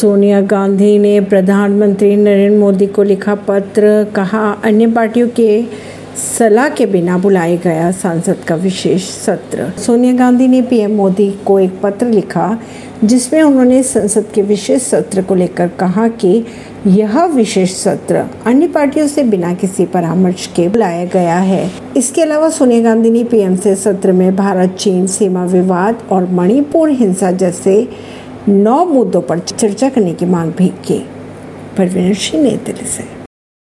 सोनिया गांधी ने प्रधानमंत्री नरेंद्र मोदी को लिखा पत्र, कहा, अन्य पार्टियों के सलाह के बिना बुलाया गया सांसद का विशेष सत्र। सोनिया गांधी ने पीएम मोदी को एक पत्र लिखा, जिसमें उन्होंने संसद के विशेष सत्र को लेकर कहा कि यह विशेष सत्र अन्य पार्टियों से बिना किसी परामर्श के बुलाया गया है। इसके अलावा सोनिया गांधी ने पीएम से सत्र में भारत चीन सीमा विवाद और मणिपुर हिंसा जैसे नौ मुद्दों पर चर्चा करने की मांग भी की। परवीन सिंह ने दिल्ली से।